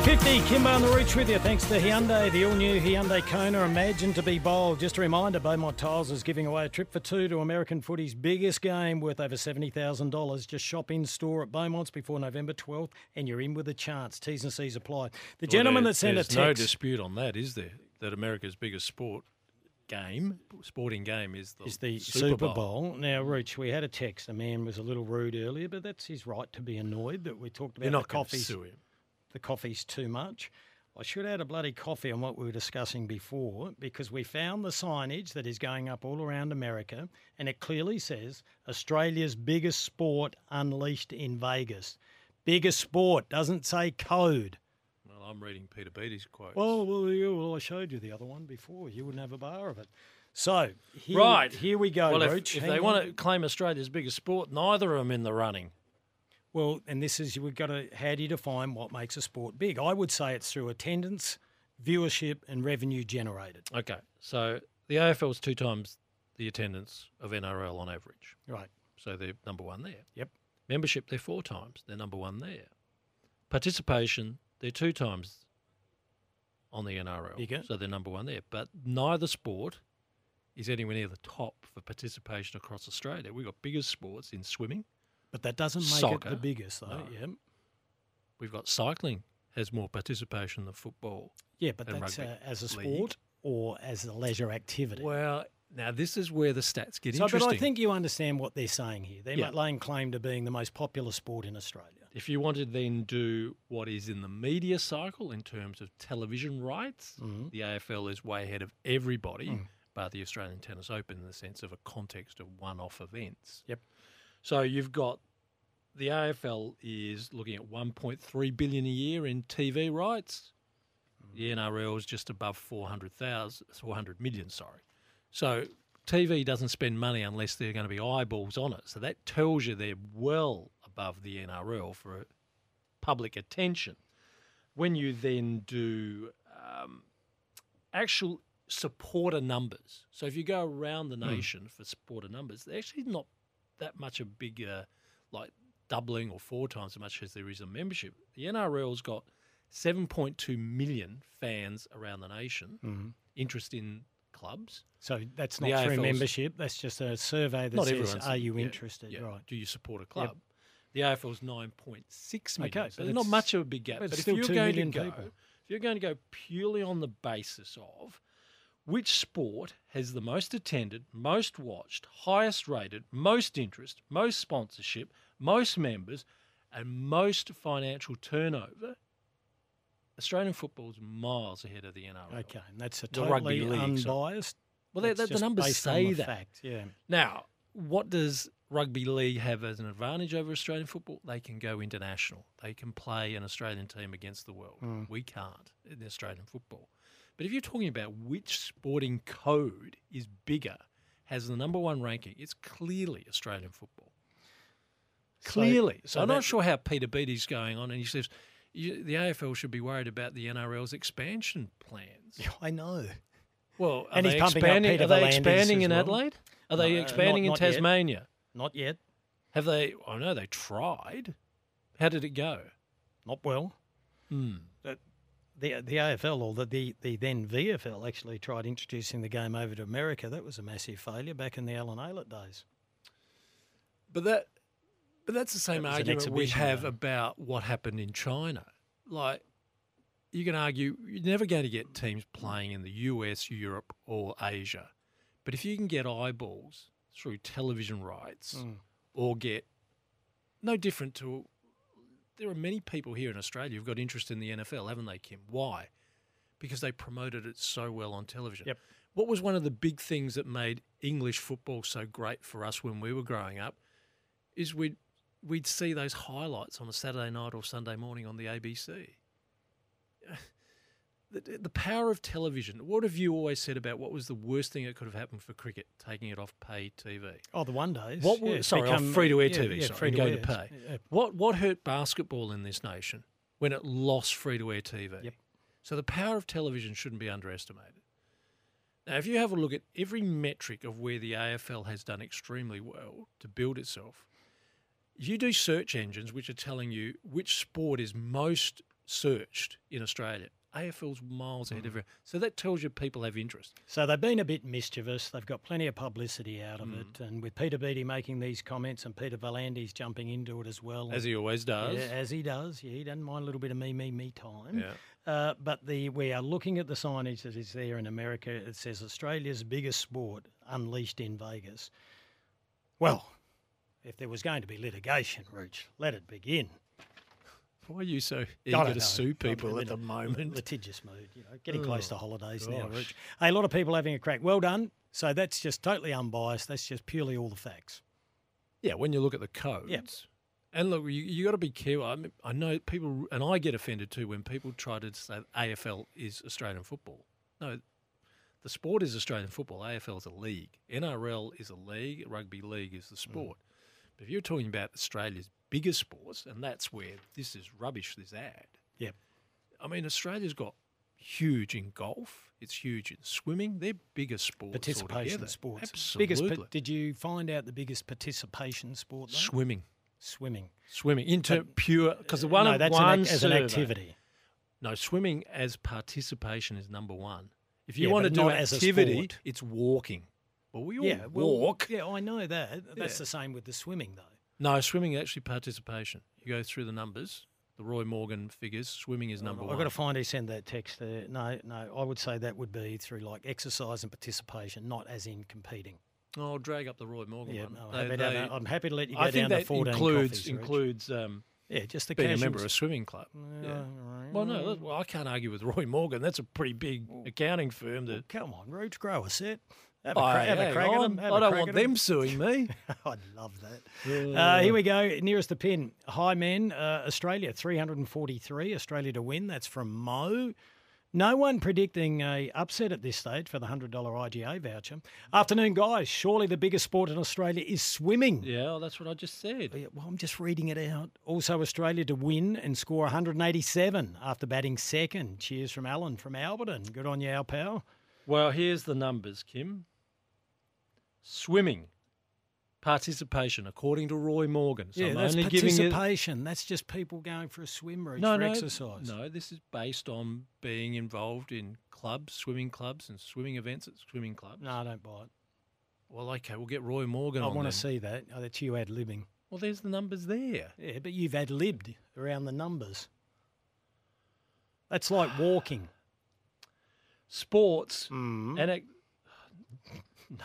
350, Kymbo and the Rooch with you. Thanks to Hyundai, the all-new Hyundai Kona. Imagine to be bold. Just a reminder, Beaumont Tiles is giving away a trip for two to American footy's biggest game worth over $70,000. Just shop in store at Beaumont's before November 12th and you're in with a chance. T's and C's apply. The gentleman well, there, that sent a text... no dispute on that, is there? That America's biggest sport game, sporting game, is the, is the Super, Super Bowl. Bowl. Now, Rooch, we had a text. A man was a little rude earlier, but that's his right to be annoyed that we talked about You're not the coffees. sue him. The coffee's too much. I should add a bloody coffee on what we were discussing before because we found the signage that is going up all around America and it clearly says Australia's biggest sport unleashed in Vegas. Biggest sport doesn't say code. Well, I'm reading Peter Beattie's quote. Well, well, well, I showed you the other one before. You wouldn't have a bar of it. So here, right here we go. Well, Rooch. if Hang they on. want to claim Australia's biggest sport, neither of them in the running. Well, and this is we've got to how do you define what makes a sport big? I would say it's through attendance, viewership, and revenue generated. Okay, so the AFL is two times the attendance of NRL on average. Right. So they're number one there. Yep. Membership, they're four times. They're number one there. Participation, they're two times on the NRL. Bigger. So they're number one there. But neither sport is anywhere near the top for participation across Australia. We've got bigger sports in swimming. But that doesn't make it the biggest, though. No. Yeah. We've got cycling has more participation than football. Yeah, but that's uh, as a league. sport or as a leisure activity. Well, now this is where the stats get interesting. so, but. I think you understand what they're saying here. They're Yeah. laying claim to being the most popular sport in Australia. if you want to then do what is in the media cycle in terms of television rights, Mhm. the AFL is way ahead of everybody, Mm. but the Australian Tennis Open in the sense of a context of one-off events. Yep. So you've got the AFL is looking at 1.3 billion a year in TV rights. The NRL is just above 400,000 400 million, sorry. So TV doesn't spend money unless there are going to be eyeballs on it. So that tells you they're well above the NRL for public attention. When you then do um, actual supporter numbers, so if you go around the nation for supporter numbers, they're actually not that much a bigger, like doubling or four times as much as there is a membership. The NRL's got 7.2 million fans around the nation, Mhm. interest in clubs. So that's The not through AFL's membership. That's just a survey that Not says, "Are you yeah, interested?" yeah. Right. Do you support a club? The AFL's 9.6 million. Okay, so not much of a big gap. but But, if still you're going to go, people. if you're going to go purely on the basis of which sport has the most attended, most watched, highest rated, most interest, most sponsorship, most members, and most financial turnover, Australian football's miles ahead of the NRL. Okay, and that's a The rugby totally league, sorry. unbiased. Well, they- That's the- the numbers say the that. Fact. Yeah. Now, what does rugby league have as an advantage over Australian football? They can go international. They can play an Australian team against the world. Mm. We can't in Australian football. But if you're talking about which sporting code is bigger, has the number one ranking, it's clearly Australian football. Clearly. So, so I'm that- not sure how Peter Beattie's going on, and he says you, the AFL should be worried about the NRL's expansion plans. I know. Well, are And he's they expanding? Are they expanding in well. Adelaide? Are they No, expanding not- in not yet. Tasmania? Not yet. Have they? I know they tried. How did it go? Not well. Hmm. The the AFL or the, the the then VFL actually tried introducing the game over to America. That was a massive failure back in the Allen Aylett days. But that, but that's the same That argument we have game. about what happened in China. Like, you can argue you're never going to get teams playing in the US, Europe, or Asia. But if you can get eyeballs through television rights, Mm. or get no different to, there are many people here in Australia who've got interest in the NFL, haven't they, Kim? Why? Because they promoted it so well on television. Yep. What was one of the big things that made English football so great for us when we were growing up? Is we'd we'd see those highlights on a Saturday night or Sunday morning on the ABC. The, the power of television. What have you always said about what was the worst thing that could have happened for cricket, taking it off pay TV? Oh, the one days. What yeah, was, sorry, become- free to air yeah, TV, yeah, sorry, free to going to pay. Yeah. What what hurt basketball in this nation when it lost free to air TV? Yep. So the power of television shouldn't be underestimated. Now, if you have a look at every metric of where the AFL has done extremely well to build itself, you do search engines which are telling you which sport is most searched in Australia. AFL's miles ahead Mm. of everyone. So that tells you people have interest. So they've been a bit mischievous. They've got plenty of publicity out of Mm. it. And with Peter Beattie making these comments and Peter V'landys jumping into it as well. As he always does. Yeah, as he does. Yeah, he doesn't mind a little bit of me, me, me time. Yeah. Uh, but the we are looking at the signage that is there in America. It says Australia's biggest sport unleashed in Vegas. Well, if there was going to be litigation, Rooch, let it begin. Why are you so eager to sue I'm people at the moment? Litigious mood, you know, getting close to Oh, holidays now, gosh. Rooch. Hey, a lot of people having a crack. Well done. So that's just totally unbiased. That's just purely all the facts. Yeah, when you look at the codes. And look, you, you got to be careful. I, mean, I know people, and I get offended too when people try to say AFL is Australian football. No, the sport is Australian football. AFL is a league. NRL is a league. Rugby league is the sport. But if you're talking about Australia's biggest sports, and that's where this is rubbish, this ad. Yeah. I mean, Australia's got huge in golf. It's huge in swimming. They're bigger sports Participation altogether. sports. Absolutely. Biggest, pa- did you find out the biggest participation sport? Though? swimming. Swimming. Swimming into pure because the one no, that's one an, as an activity. No, swimming as participation is number one. If you Yeah, want to do not as a activity, sport. it's walking. Well, we all Yeah, well, walk. Yeah, I know that. That's Yeah. the same with the swimming, though. No, swimming actually participation. You go through the numbers, the Roy Morgan figures. Swimming is number one. I've one. got to find who sent that text there. No, no, I would say that would be through like exercise and participation, not as in competing. Oh, I'll drag up the Roy Morgan Yeah, one. no, They- they- that. I'm happy to let you go I think down to that 14 includes coffees, includes um, yeah, just the being a member of a swimming club. Yeah, Yeah. Well, no, that- well, I can't argue with Roy Morgan. That's a pretty big accounting firm. That Come on, Rooch, grow a set. Have a, Oh, have a crack at them. Have I don't want them suing me. I'd love that. Uh, here we go. Nearest the pin. Hi, men. Uh, Australia, 343. Australia to win. That's from Mo. No one predicting a upset at this stage for the $100 IGA voucher. Afternoon, guys. Surely the biggest sport in Australia is swimming. yeah, well, that's what I just said. Yeah, Well, I'm just reading it out. Also, Australia to win and score 187 after batting second. Cheers from Alan from Alberton. Good on you, our pal. Well, here's the numbers, Kim. Swimming participation, according to Roy Morgan. So yeah, I'm that's only giving you. participation. That's just people going for a swim route No, for no, exercise. no. This is based on being involved in clubs, swimming clubs, and swimming events at swimming clubs. No, I don't buy it. Well, okay, we'll get Roy Morgan I want to see that. Oh, that's you ad libbing. Well, there's the numbers there. Yeah, but you've ad libbed around the numbers. That's like walking. Sports Mm. and it, no.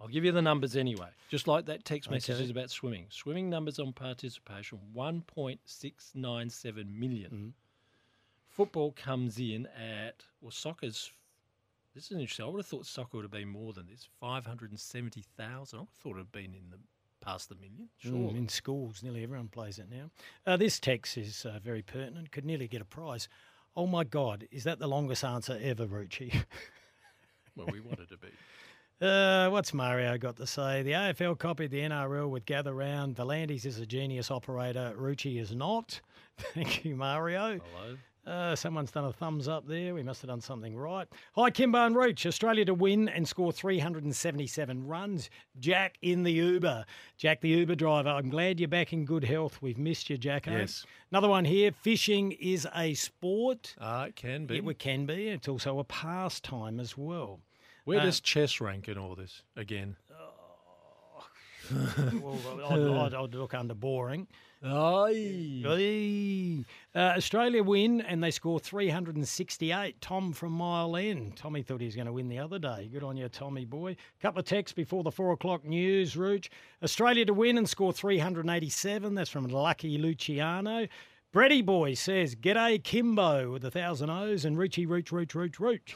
I'll give you the numbers anyway. Just like that text message is about swimming. Swimming numbers on participation 1.697 million. Mm. Football comes in at well, soccer's. This is interesting. I would have thought soccer would have been more than this. Five hundred and seventy thousand. I would have thought it would have been in the past the million. Sure. Mm, in schools, nearly everyone plays it now. Uh, this text is uh, very pertinent. Could nearly get a prize. Oh my God, is that the longest answer ever, Rucci? Well, we wanted to be. Uh, what's Mario got to say? The AFL copied the NRL with gather round. V'landys is a genius operator. Rucci is not. Thank you, Mario. Hello. Uh, someone's done a thumbs up there. We must have done something right. Hi, Kymbo and Rooch. Australia to win and score 377 runs. Jack in the Uber. Jack, the Uber driver. I'm glad you're back in good health. We've missed you, Jacko. Yes. Another one here. Fishing is a sport. Ah, it can be. It can be. It's also a pastime as well. Where uh, does chess rank in all this again? well, I'd, I'd, I'd look under boring. Aye. Hey. Uh, Australia win and they score 368. Tom from Mile End. Tommy thought he was going to win the other day. Good on you, Tommy boy. Couple of texts before the four o'clock news, Rooch. Australia to win and score 387. That's from Lucky Luciano. Breddy boy says, G'day Kymbo with a thousand O's and Roochy, Rooch, Rooch, Rooch, Rooch.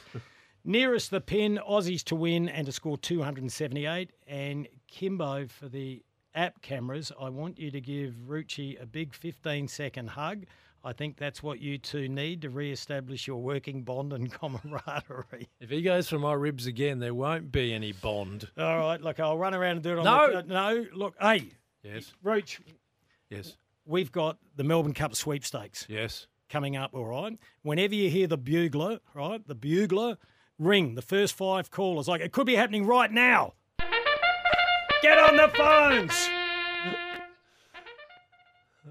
Nearest the pin, Aussies to win and to score 278. And Kymbo for the app cameras, I want you to give Rucci a big 15 second hug. I think that's what you two need to re-establish your working bond and camaraderie. If he goes for my ribs again, there won't be any bond. All right, look, I'll run around and do it on No. the... uh, No, look, hey, Yes, Rooch, yes, we've got the Melbourne Cup sweepstakes yes. coming up, all right? Whenever you hear the bugler, right, the bugler, ring the first five callers. Like, it could be happening right now. Get on the phones!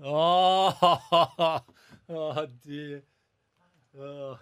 Oh, oh dear. Oh.